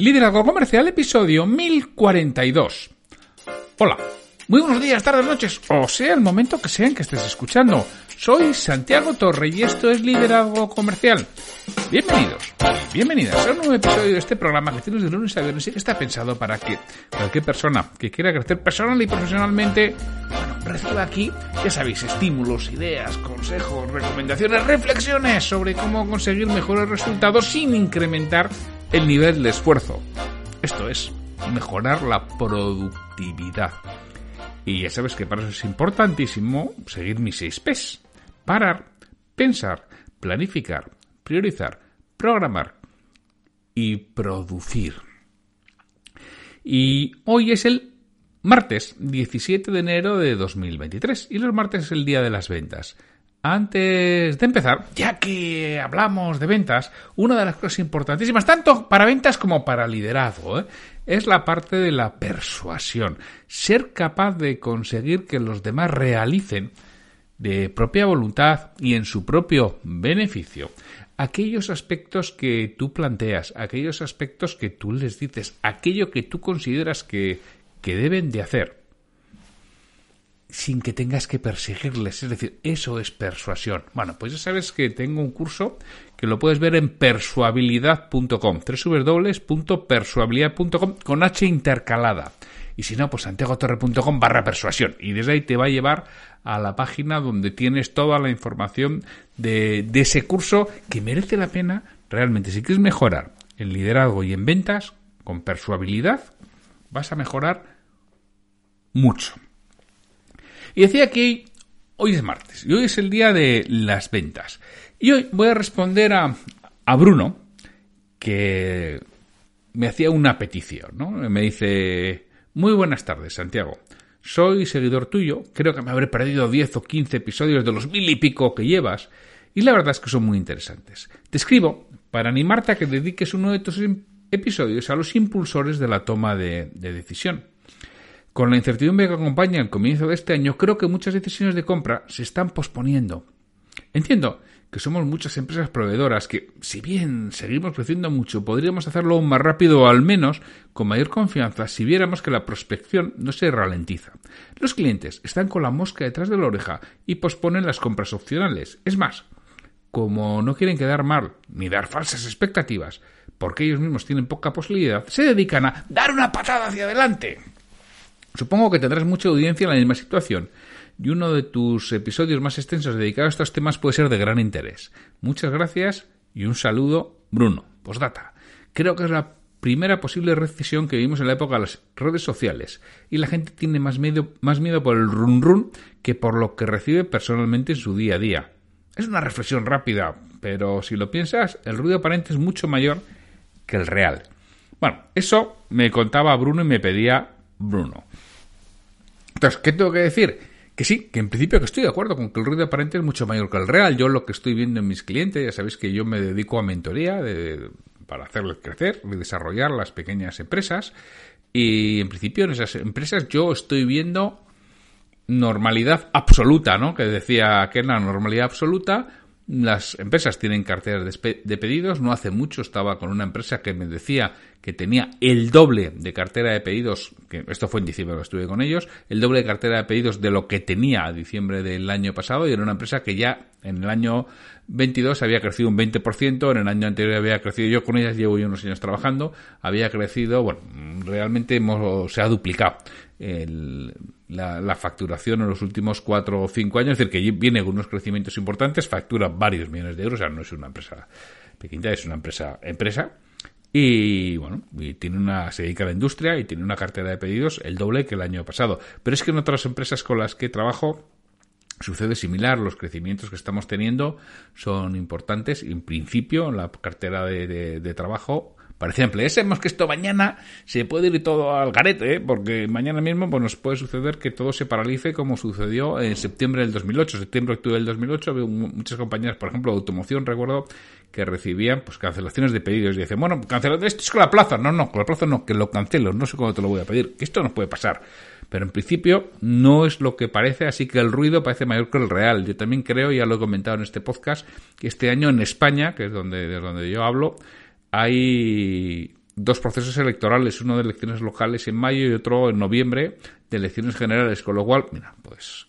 Liderazgo Comercial, episodio 1042. Hola, muy buenos días, tardes, noches, o sea el momento que sea en que estés escuchando. Soy Santiago Torre y esto es Liderazgo Comercial. Bienvenidos, bienvenidas a un nuevo episodio de este programa que tienes de lunes a viernes y que está pensado para que cualquier persona que quiera crecer personal y profesionalmente, bueno, reciba aquí, ya sabéis, estímulos, ideas, consejos, recomendaciones, reflexiones sobre cómo conseguir mejores resultados sin incrementar el nivel de esfuerzo. Esto es, mejorar la productividad. Y ya sabes que para eso es importantísimo seguir mis seis P's. Parar, pensar, planificar, priorizar, programar y producir. Y hoy es el martes 17 de enero de 2023 y los martes es el día de las ventas. Antes de empezar, ya que hablamos de ventas, una de las cosas importantísimas, tanto para ventas como para liderazgo, ¿eh? es la parte de la persuasión. Ser capaz de conseguir que los demás realicen de propia voluntad y en su propio beneficio aquellos aspectos que tú planteas, aquellos aspectos que tú les dices, aquello que tú consideras que, que deben de hacer sin que tengas que perseguirles. Es decir, eso es persuasión. Bueno, pues ya sabes que tengo un curso que lo puedes ver en persuabilidad.com, www.persuabilidad.com con H intercalada. Y si no, pues santiagotorre.com barra persuasión. Y desde ahí te va a llevar a la página donde tienes toda la información de, de ese curso que merece la pena realmente. Si quieres mejorar en liderazgo y en ventas, con persuabilidad, vas a mejorar mucho. Y decía que hoy es martes y hoy es el día de las ventas. Y hoy voy a responder a, a Bruno, que me hacía una petición, ¿no? Me dice, muy buenas tardes, Santiago. Soy seguidor tuyo, creo que me habré perdido 10 o 15 episodios de los mil y pico que llevas, y la verdad es que son muy interesantes. Te escribo para animarte a que dediques uno de tus episodios a los impulsores de la toma de decisión. Con la incertidumbre que acompaña el comienzo de este año, creo que muchas decisiones de compra se están posponiendo. Entiendo que somos muchas empresas proveedoras que, si bien seguimos creciendo mucho, podríamos hacerlo aún más rápido o al menos con mayor confianza si viéramos que la prospección no se ralentiza. Los clientes están con la mosca detrás de la oreja y posponen las compras opcionales. Es más, como no quieren quedar mal ni dar falsas expectativas, porque ellos mismos tienen poca posibilidad, se dedican a dar una patada hacia adelante. Supongo que tendrás mucha audiencia en la misma situación y uno de tus episodios más extensos dedicados a estos temas puede ser de gran interés. Muchas gracias y un saludo, Bruno. Postdata. Creo que es la primera posible recesión que vivimos en la época de las redes sociales y la gente tiene más miedo, más miedo por el run run que por lo que recibe personalmente en su día a día. Es una reflexión rápida, pero si lo piensas, el ruido aparente es mucho mayor que el real. Bueno, eso me contaba Bruno y me pedía Bruno. Entonces, ¿qué tengo que decir? Que sí, que en principio que estoy de acuerdo con que el ruido aparente es mucho mayor que el real. Yo lo que estoy viendo en mis clientes, ya sabéis que yo me dedico a mentoría para hacerles crecer y desarrollar las pequeñas empresas. Y en principio en esas empresas yo estoy viendo normalidad absoluta, ¿no? Que decía que era normalidad absoluta las empresas tienen carteras de, pedidos. No hace mucho estaba con una empresa que me decía que tenía el doble de cartera de pedidos, que esto fue en diciembre que estuve con ellos, el doble de cartera de pedidos de lo que tenía a diciembre del año pasado y era una empresa que ya en el año 22 había crecido un 20%, en el año anterior había crecido, yo con ellas llevo unos años trabajando, había crecido, bueno, realmente hemos, se ha duplicado la, facturación en los últimos cuatro o cinco años, es decir, que viene con unos crecimientos importantes, factura varios millones de euros, o sea, no es una empresa pequeña, es una empresa, empresa, y bueno, y tiene una, se dedica a la industria y tiene una cartera de pedidos el doble que el año pasado. Pero es que en otras empresas con las que trabajo sucede similar. Los crecimientos que estamos teniendo son importantes. En principio, la cartera de trabajo Parecía Pensemos que esto mañana se puede ir todo al garete, ¿eh? porque mañana mismo pues, nos puede suceder que todo se paralice como sucedió en septiembre del 2008. Septiembre, octubre del 2008, veo muchas compañías, por ejemplo, de automoción, recuerdo, que recibían pues cancelaciones de pedidos y dicen, bueno, cancelar esto es con la plaza. No, no, con la plaza no, que lo cancelo, no sé cuándo te lo voy a pedir, que esto no puede pasar. Pero en principio no es lo que parece, así que el ruido parece mayor que el real. Yo también creo, ya lo he comentado en este podcast, que este año en España, que es donde, de donde yo hablo, hay dos procesos electorales, uno de elecciones locales en mayo y otro en noviembre de elecciones generales, con lo cual, mira, pues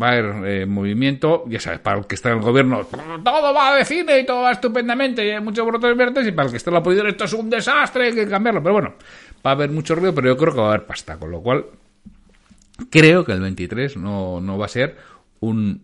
va a haber eh, movimiento, ya sabes, para el que está en el gobierno, todo va de cine y todo va estupendamente, y hay muchos brotes verdes, y para el que está en la oposición, esto es un desastre, hay que cambiarlo, pero bueno, va a haber mucho ruido, pero yo creo que va a haber pasta, con lo cual creo que el 23 no, no va a ser un,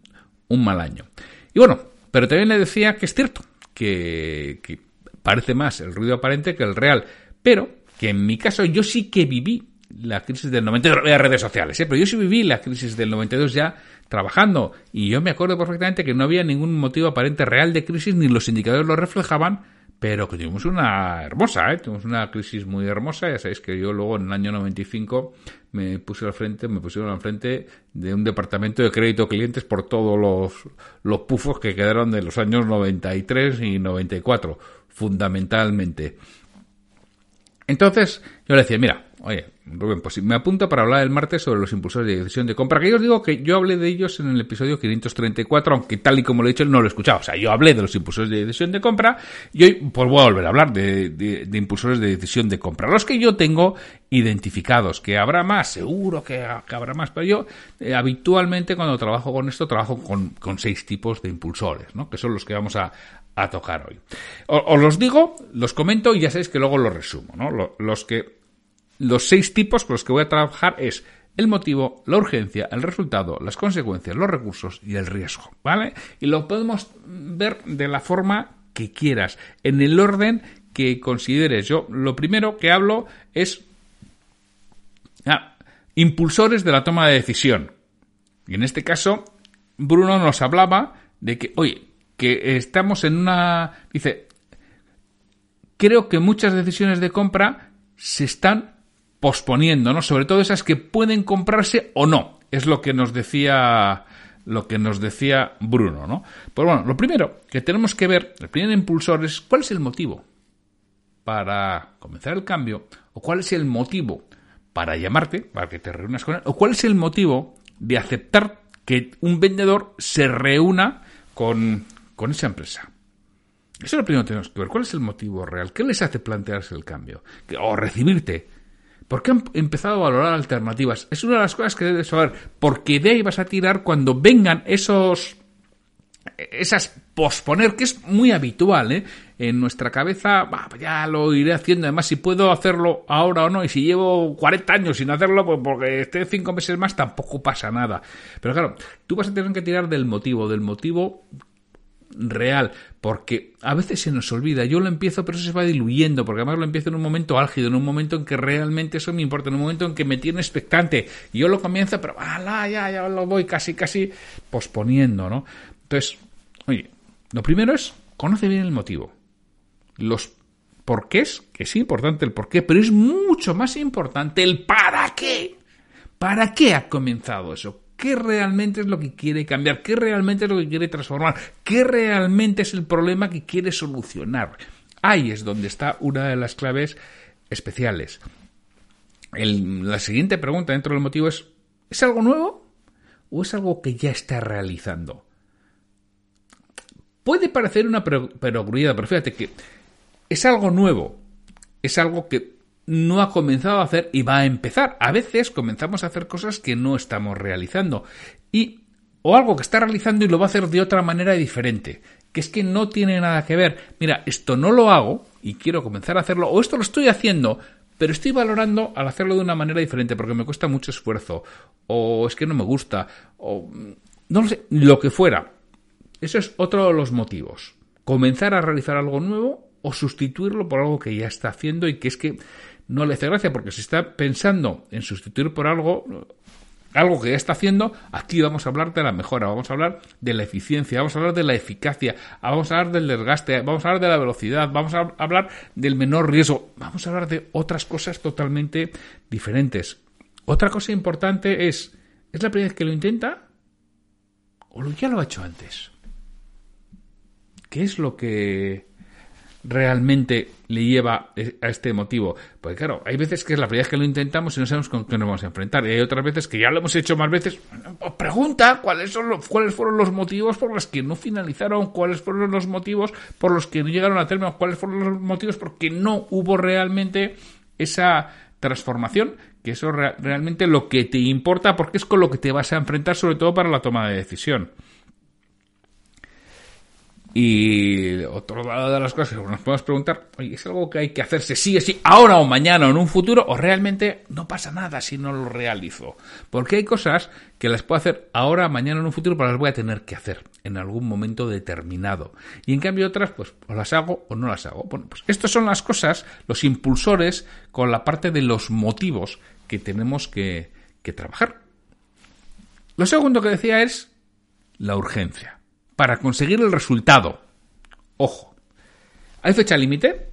un mal año. Y bueno, pero también le decía que es cierto, que, que parece más el ruido aparente que el real, pero que en mi caso yo sí que viví la crisis del 92, las redes sociales, ¿eh? pero yo sí viví la crisis del 92 ya trabajando y yo me acuerdo perfectamente que no había ningún motivo aparente real de crisis ni los indicadores lo reflejaban, pero que tuvimos una hermosa, ¿eh? tuvimos una crisis muy hermosa, ya sabéis que yo luego en el año 95 me puse al frente, me pusieron al frente de un departamento de crédito clientes por todos los, los pufos que quedaron de los años 93 y 94, fundamentalmente. Entonces, yo le decía, mira, oye, Rubén, pues me apunto para hablar el martes sobre los impulsores de decisión de compra, que yo os digo que yo hablé de ellos en el episodio 534, aunque tal y como lo he dicho, no lo he escuchado. O sea, yo hablé de los impulsores de decisión de compra y hoy pues voy a volver a hablar de, impulsores de decisión de compra. Los que yo tengo identificados, que habrá más, seguro que, habrá más, pero yo eh, habitualmente cuando trabajo con esto trabajo con, con seis tipos de impulsores, ¿no? que son los que vamos a, a tocar hoy. Os los digo, los comento y ya sabéis que luego los resumo. ¿no? Los, que, los seis tipos con los que voy a trabajar es el motivo, la urgencia, el resultado, las consecuencias, los recursos y el riesgo. ¿Vale? Y lo podemos ver de la forma que quieras, en el orden que consideres. Yo lo primero que hablo es ah, impulsores de la toma de decisión. Y en este caso, Bruno nos hablaba de que, oye, que estamos en una... Dice, creo que muchas decisiones de compra se están posponiendo, ¿no? Sobre todo esas que pueden comprarse o no. Es lo que nos decía lo que nos decía Bruno, ¿no? Pues bueno, lo primero que tenemos que ver, el primer impulsor es cuál es el motivo para comenzar el cambio o cuál es el motivo para llamarte, para que te reúnas con él, o cuál es el motivo de aceptar que un vendedor se reúna con, con esa empresa. Eso es lo primero que tenemos que ver. ¿Cuál es el motivo real? ¿Qué les hace plantearse el cambio? O recibirte. ¿Por qué han empezado a valorar alternativas? Es una de las cosas que debes saber. Porque de ahí vas a tirar cuando vengan esos esas posponer, que es muy habitual, ¿eh? En nuestra cabeza, pues ya lo iré haciendo. Además, si puedo hacerlo ahora o no, y si llevo 40 años sin hacerlo, pues porque esté 5 meses más, tampoco pasa nada. Pero claro, tú vas a tener que tirar del motivo, del motivo real, porque a veces se nos olvida. Yo lo empiezo, pero eso se va diluyendo, porque además lo empiezo en un momento álgido, en un momento en que realmente eso me importa, en un momento en que me tiene expectante. Y yo lo comienzo, pero ala, ya, ya lo voy casi, casi posponiendo, ¿no? Entonces, oye, lo primero es, conoce bien el motivo. Los porqués, que es importante el porqué, pero es mucho más importante el para qué. ¿Para qué ha comenzado eso? Qué realmente es lo que quiere cambiar, qué realmente es lo que quiere transformar, qué realmente es el problema que quiere solucionar. Ahí es donde está una de las claves especiales. la siguiente pregunta dentro del motivo es, ¿es algo nuevo o es algo que ya está realizando? Puede parecer una perogrullada, pero fíjate que es algo nuevo, es algo que no ha comenzado a hacer y va a empezar. A veces comenzamos a hacer cosas que no estamos realizando y o algo que está realizando y lo va a hacer de otra manera diferente, que es que no tiene nada que ver. Mira, esto no lo hago y quiero comenzar a hacerlo o esto lo estoy haciendo, pero estoy valorando al hacerlo de una manera diferente porque me cuesta mucho esfuerzo o es que no me gusta o no lo sé, lo que fuera. Eso es otro de los motivos. Comenzar a realizar algo nuevo o sustituirlo por algo que ya está haciendo y que es que no le hace gracia porque se está pensando en sustituir por algo algo que ya está haciendo, aquí vamos a hablar de la mejora, vamos a hablar de la eficiencia, vamos a hablar de la eficacia, vamos a hablar del desgaste, vamos a hablar de la velocidad, vamos a hablar del menor riesgo, vamos a hablar de otras cosas totalmente diferentes. Otra cosa importante es, ¿es la primera vez que lo intenta? ¿O ya lo ha hecho antes? ¿Qué es lo que realmente le lleva a este motivo? Pues claro, hay veces que es la primera vez que lo intentamos y no sabemos con qué nos vamos a enfrentar. Y hay otras veces que ya lo hemos hecho más veces. Pues pregunta cuáles, son los, cuáles fueron los motivos por los que no finalizaron, cuáles fueron los motivos por los que no llegaron a término, cuáles fueron los motivos por que no hubo realmente esa transformación, que eso es realmente lo que te importa porque es con lo que te vas a enfrentar sobre todo para la toma de decisión. Y otro lado de las cosas que nos podemos preguntar, oye, ¿es algo que hay que hacerse sí o sí, ahora o mañana o en un futuro? ¿O realmente no pasa nada si no lo realizo? Porque hay cosas que las puedo hacer ahora, mañana o en un futuro, pero las voy a tener que hacer en algún momento determinado. Y en cambio otras, pues, o las hago o no las hago. Bueno, pues estas son las cosas, los impulsores con la parte de los motivos que tenemos que, que trabajar. Lo segundo que decía es la urgencia para conseguir el resultado. Ojo, ¿hay fecha límite?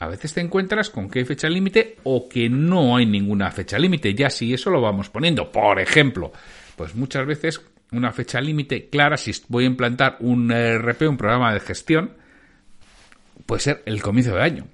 A veces te encuentras con que hay fecha límite o que no hay ninguna fecha límite. Ya si eso lo vamos poniendo. Por ejemplo, pues muchas veces una fecha límite clara, si voy a implantar un RP, un programa de gestión, puede ser el comienzo de año.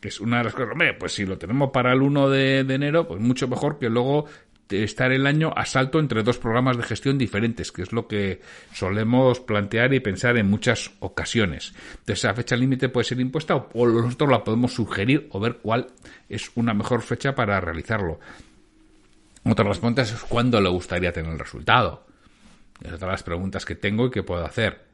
Que es una de las cosas, hombre, pues si lo tenemos para el 1 de, de enero, pues mucho mejor que luego estar el año a salto entre dos programas de gestión diferentes, que es lo que solemos plantear y pensar en muchas ocasiones. Entonces, esa fecha límite puede ser impuesta o nosotros la podemos sugerir o ver cuál es una mejor fecha para realizarlo. Otra de las preguntas es cuándo le gustaría tener el resultado. Es otra de las preguntas que tengo y que puedo hacer.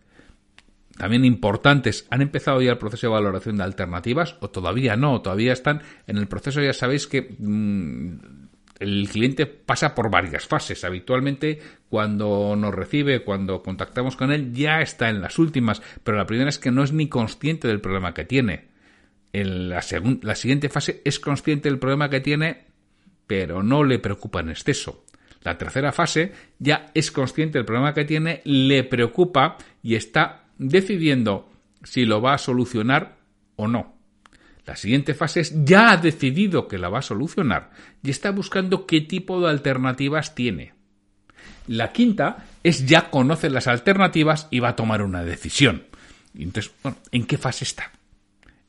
También importantes, ¿han empezado ya el proceso de valoración de alternativas o todavía no? Todavía están en el proceso, ya sabéis que mm, el cliente pasa por varias fases. Habitualmente, cuando nos recibe, cuando contactamos con él, ya está en las últimas, pero la primera es que no es ni consciente del problema que tiene. En la, la siguiente fase es consciente del problema que tiene, pero no le preocupa en exceso. La tercera fase ya es consciente del problema que tiene, le preocupa y está decidiendo si lo va a solucionar o no. La siguiente fase es ya ha decidido que la va a solucionar y está buscando qué tipo de alternativas tiene. La quinta es ya conoce las alternativas y va a tomar una decisión. Entonces, bueno, ¿en qué fase está?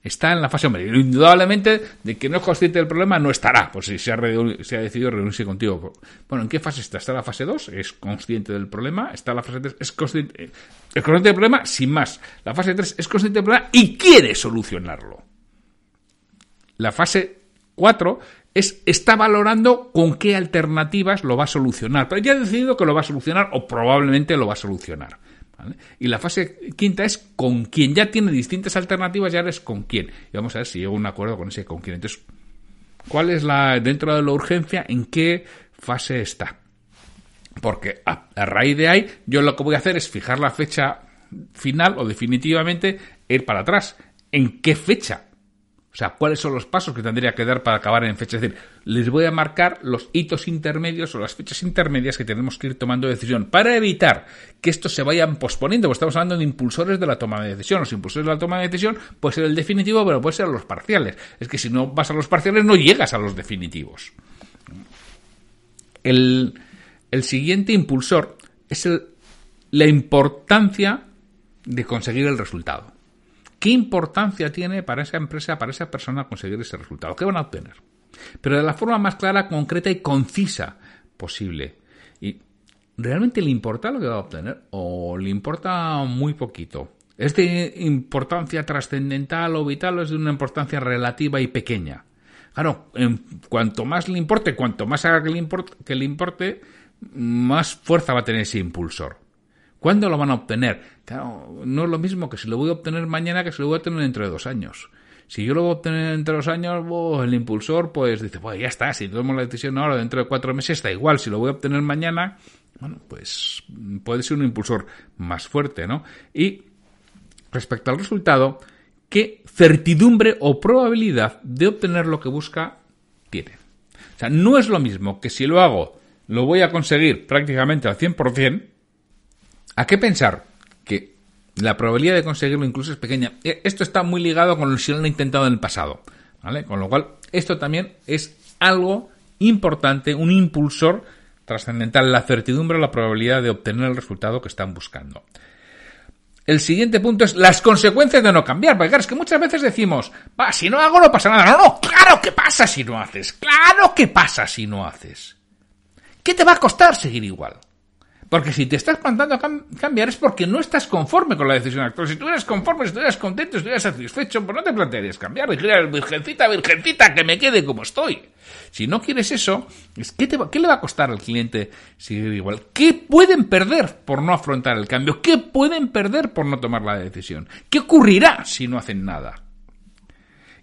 Está en la fase, hombre, indudablemente de que no es consciente del problema, no estará, pues si se ha, decidido reunirse contigo. Bueno, ¿en qué fase está? ¿Está en la fase 2? ¿Es consciente del problema? ¿Está en la fase 3? ¿Es consciente, ¿Es consciente del problema? Sin más. La fase 3 es consciente del problema y quiere solucionarlo. La fase 4 es, está valorando con qué alternativas lo va a solucionar, pero ya ha decidido que lo va a solucionar o probablemente lo va a solucionar. Y la fase quinta es con quién. Ya tiene distintas alternativas y ahora es con quién. Y vamos a ver si llego a un acuerdo con ese con quién. Entonces, ¿cuál es la, dentro de la urgencia, en qué fase está? Porque a raíz de ahí, yo lo que voy a hacer es fijar la fecha final o definitivamente ir para atrás. ¿En qué fecha o sea, ¿cuáles son los pasos que tendría que dar para acabar en fecha? Es decir, les voy a marcar los hitos intermedios o las fechas intermedias que tenemos que ir tomando decisión para evitar que estos se vayan posponiendo. Porque estamos hablando de impulsores de la toma de decisión. Los impulsores de la toma de decisión puede ser el definitivo, pero puede ser los parciales. Es que si no vas a los parciales no llegas a los definitivos. El, siguiente impulsor es la importancia de conseguir el resultado. ¿Qué importancia tiene para esa empresa, para esa persona conseguir ese resultado? ¿Qué van a obtener? Pero de la forma más clara, concreta y concisa posible. ¿Y realmente le importa lo que va a obtener o le importa muy poquito? ¿Es de importancia trascendental o vital es de una importancia relativa y pequeña? Claro, en cuanto más le importe, cuanto más haga que le importe, más fuerza va a tener ese impulsor. ¿Cuándo lo van a obtener? Claro, no es lo mismo que si lo voy a obtener mañana que si lo voy a obtener dentro de dos años. Si yo lo voy a obtener dentro de dos años, el impulsor pues dice, pues ya está, si tomo la decisión ahora dentro de cuatro meses está igual. Si lo voy a obtener mañana, bueno, pues puede ser un impulsor más fuerte, ¿no? Y respecto al resultado, ¿qué certidumbre o probabilidad de obtener lo que busca tiene? O sea, no es lo mismo que si lo hago, lo voy a conseguir prácticamente al 100%, ¿A qué pensar? Que la probabilidad de conseguirlo incluso es pequeña. E, esto está muy ligado con lo que han intentado en el pasado. ¿vale? Con lo cual, esto también es algo importante, un impulsor trascendental, la certidumbre o la probabilidad de obtener el resultado que están buscando. el siguiente punto es las consecuencias de no cambiar. Porque claro, es que muchas veces decimos, va, si no hago no pasa nada. No, no, claro que pasa si no haces. Claro que pasa si no haces. ¿Qué te va a costar seguir igual? Porque si te estás plantando cambiar es porque no estás conforme con la decisión actual. Si estuvieras conforme, si estuvieras contento, si estuvieras satisfecho, pues no te plantearías cambiar. Dijeras, virgencita, virgencita, que me quede como estoy. Si no quieres eso, ¿qué, ¿qué le va a costar al cliente seguir igual? ¿Qué pueden perder por no afrontar el cambio? ¿Qué pueden perder por no tomar la decisión? ¿Qué ocurrirá si no hacen nada?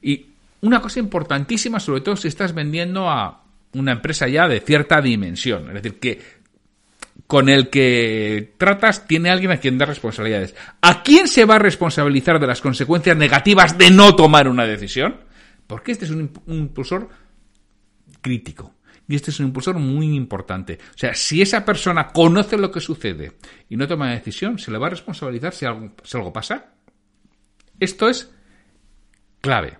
Y una cosa importantísima, sobre todo si estás vendiendo a una empresa ya de cierta dimensión. Es decir, que con el que tratas tiene alguien a quien dar responsabilidades. ¿A quién se va a responsabilizar de las consecuencias negativas de no tomar una decisión? Porque este es un, impulsor crítico. Y este es un impulsor muy importante. O sea, si esa persona conoce lo que sucede y no toma una decisión, ¿se le va a responsabilizar si algo, si algo pasa? Esto es clave.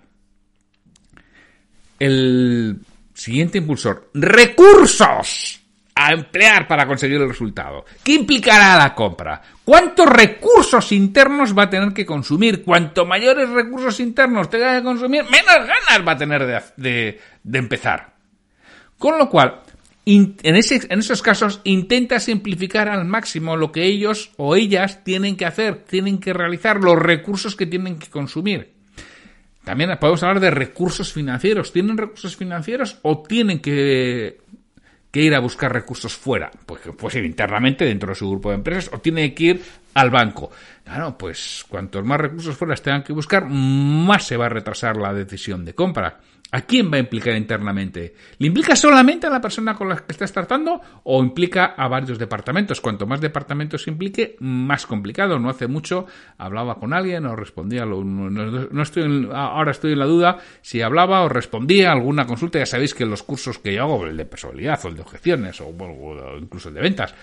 El siguiente impulsor. Recursos a emplear para conseguir el resultado. ¿Qué implicará la compra? ¿Cuántos recursos internos va a tener que consumir? Cuanto mayores recursos internos tenga que consumir, menos ganas va a tener de, empezar. Con lo cual, en, esos casos, intenta simplificar al máximo lo que ellos o ellas tienen que hacer, tienen que realizar, los recursos que tienen que consumir. También podemos hablar de recursos financieros. ¿Tienen recursos financieros o tienen que que ir a buscar recursos fuera, pues puede internamente dentro de su grupo de empresas, o tiene que ir al banco. Claro, pues cuantos más recursos fuera tengan que buscar, más se va a retrasar la decisión de compra. ¿A quién va a implicar internamente? ¿Le implica solamente a la persona con la que estás tratando o implica a varios departamentos? Cuanto más departamentos implique, más complicado. No hace mucho hablaba con alguien o respondía, no, estoy ahora estoy en la duda si hablaba o respondía a alguna consulta. Ya sabéis que los cursos que yo hago, el de personalidad o el de objeciones o incluso el de ventas,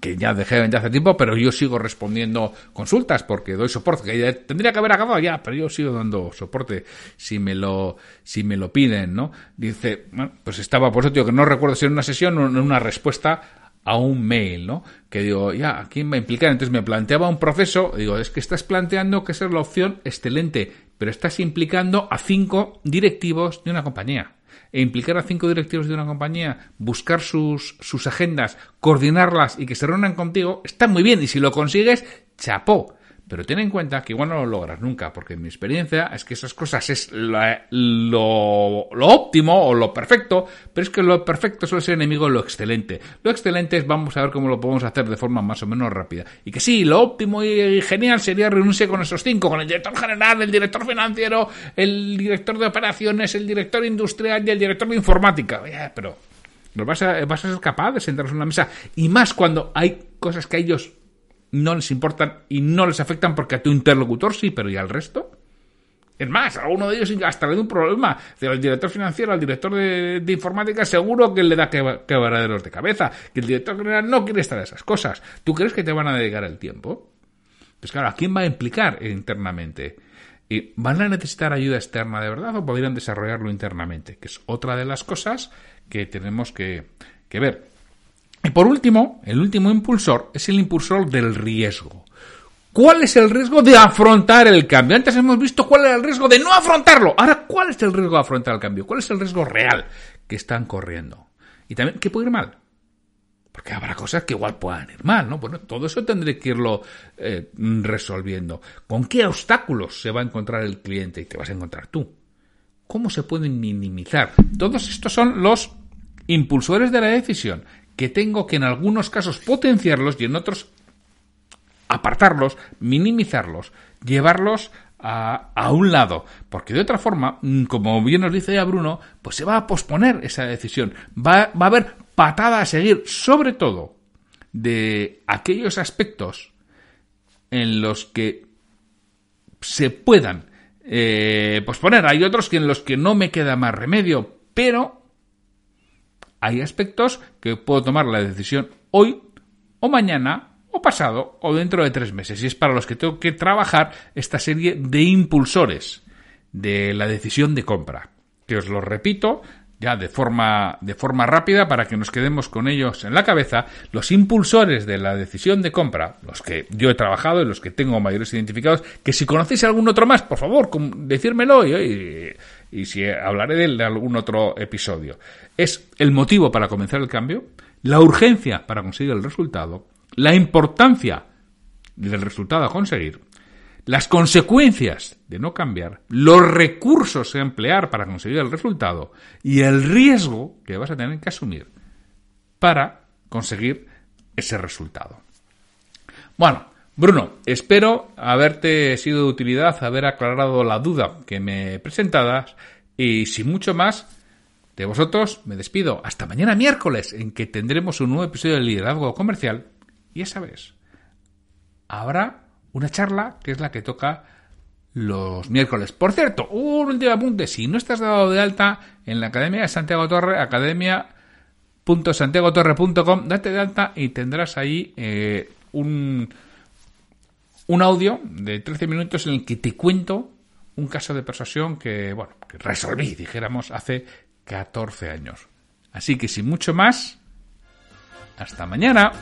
que ya dejé de hace tiempo, pero yo sigo respondiendo consultas porque doy soporte, que tendría que haber acabado ya, pero yo sigo dando soporte si me lo, si me lo piden, ¿no? Dice, bueno, pues estaba, por eso digo que no recuerdo si en una sesión o en una respuesta a un mail, ¿no? Que digo, ya, ¿a quién va a implicar? Entonces me planteaba un proceso, digo, es que estás planteando que esa es la opción excelente, pero estás implicando a cinco directivos de una compañía e implicar a cinco directivos de una compañía, buscar sus, sus agendas, coordinarlas y que se reúnan contigo, está muy bien. Y si lo consigues, chapó. Pero ten en cuenta que igual no lo logras nunca, porque en mi experiencia es que esas cosas es lo, lo, óptimo o lo perfecto, pero es que lo perfecto suele ser enemigo de lo excelente. Lo excelente es vamos a ver cómo lo podemos hacer de forma más o menos rápida. Y que sí, lo óptimo y genial sería reunirse con esos cinco, con el director general, el director financiero, el director de operaciones, el director industrial y el director de informática. pero vas a, vas a ser capaz de sentarse en una mesa. Y más cuando hay cosas que ellos no les importan y no les afectan porque a tu interlocutor sí, pero ¿y al resto? Es más, a uno de ellos hasta le da un problema. El director financiero, al director de, informática, seguro que le da quebraderos de cabeza. Que el director general no quiere estar a esas cosas. ¿Tú crees que te van a dedicar el tiempo? Pues claro, ¿a quién va a implicar internamente? ¿Y ¿Van a necesitar ayuda externa de verdad o podrían desarrollarlo internamente? Que es otra de las cosas que tenemos que ver. Y por último, el último impulsor es el impulsor del riesgo. ¿Cuál es el riesgo de afrontar el cambio? Antes hemos visto cuál era el riesgo de no afrontarlo. Ahora, ¿cuál es el riesgo de afrontar el cambio? ¿Cuál es el riesgo real que están corriendo? Y también, ¿qué puede ir mal? Porque habrá cosas que igual puedan ir mal, ¿no? Bueno, todo eso tendré que irlo eh, resolviendo. ¿Con qué obstáculos se va a encontrar el cliente y te vas a encontrar tú? ¿Cómo se pueden minimizar? Todos estos son los impulsores de la decisión que tengo que en algunos casos potenciarlos y en otros apartarlos, minimizarlos, llevarlos a, un lado, porque de otra forma, mm, como bien nos dice ya Bruno, pues se va a posponer esa decisión, va, va a haber patada a seguir, sobre todo de aquellos aspectos en los que se puedan eh, posponer. Hay otros que en los que no me queda más remedio, pero hay aspectos que puedo tomar la decisión hoy o mañana o pasado o dentro de tres meses. Y es para los que tengo que trabajar esta serie de impulsores de la decisión de compra. Que os lo repito, ya de forma, de forma rápida para que nos quedemos con ellos en la cabeza, los impulsores de la decisión de compra, los que yo he trabajado y los que tengo mayores identificados, que si conocéis algún otro más, por favor, decírmelo y, y, si hablaré de, de algún otro episodio. Es el motivo para comenzar el cambio, la urgencia para conseguir el resultado, la importancia del resultado a conseguir, las consecuencias de no cambiar, los recursos a emplear para conseguir el resultado y el riesgo que vas a tener que asumir para conseguir ese resultado. Bueno, Bruno, espero haberte sido de utilidad, haber aclarado la duda que me presentadas y sin mucho más, de vosotros me despido. Hasta mañana miércoles, en que tendremos un nuevo episodio de Liderazgo Comercial. Y esa vez, habrá una charla que es la que toca los miércoles. Por cierto, un último apunte, si no estás dado de alta en la Academia de Santiago Torre, academia.santiagotorre.com, date de alta y tendrás ahí eh, un, un audio de 13 minutos en el que te cuento un caso de persuasión que, bueno, que resolví, dijéramos, hace 14 años. Así que sin mucho más, hasta mañana.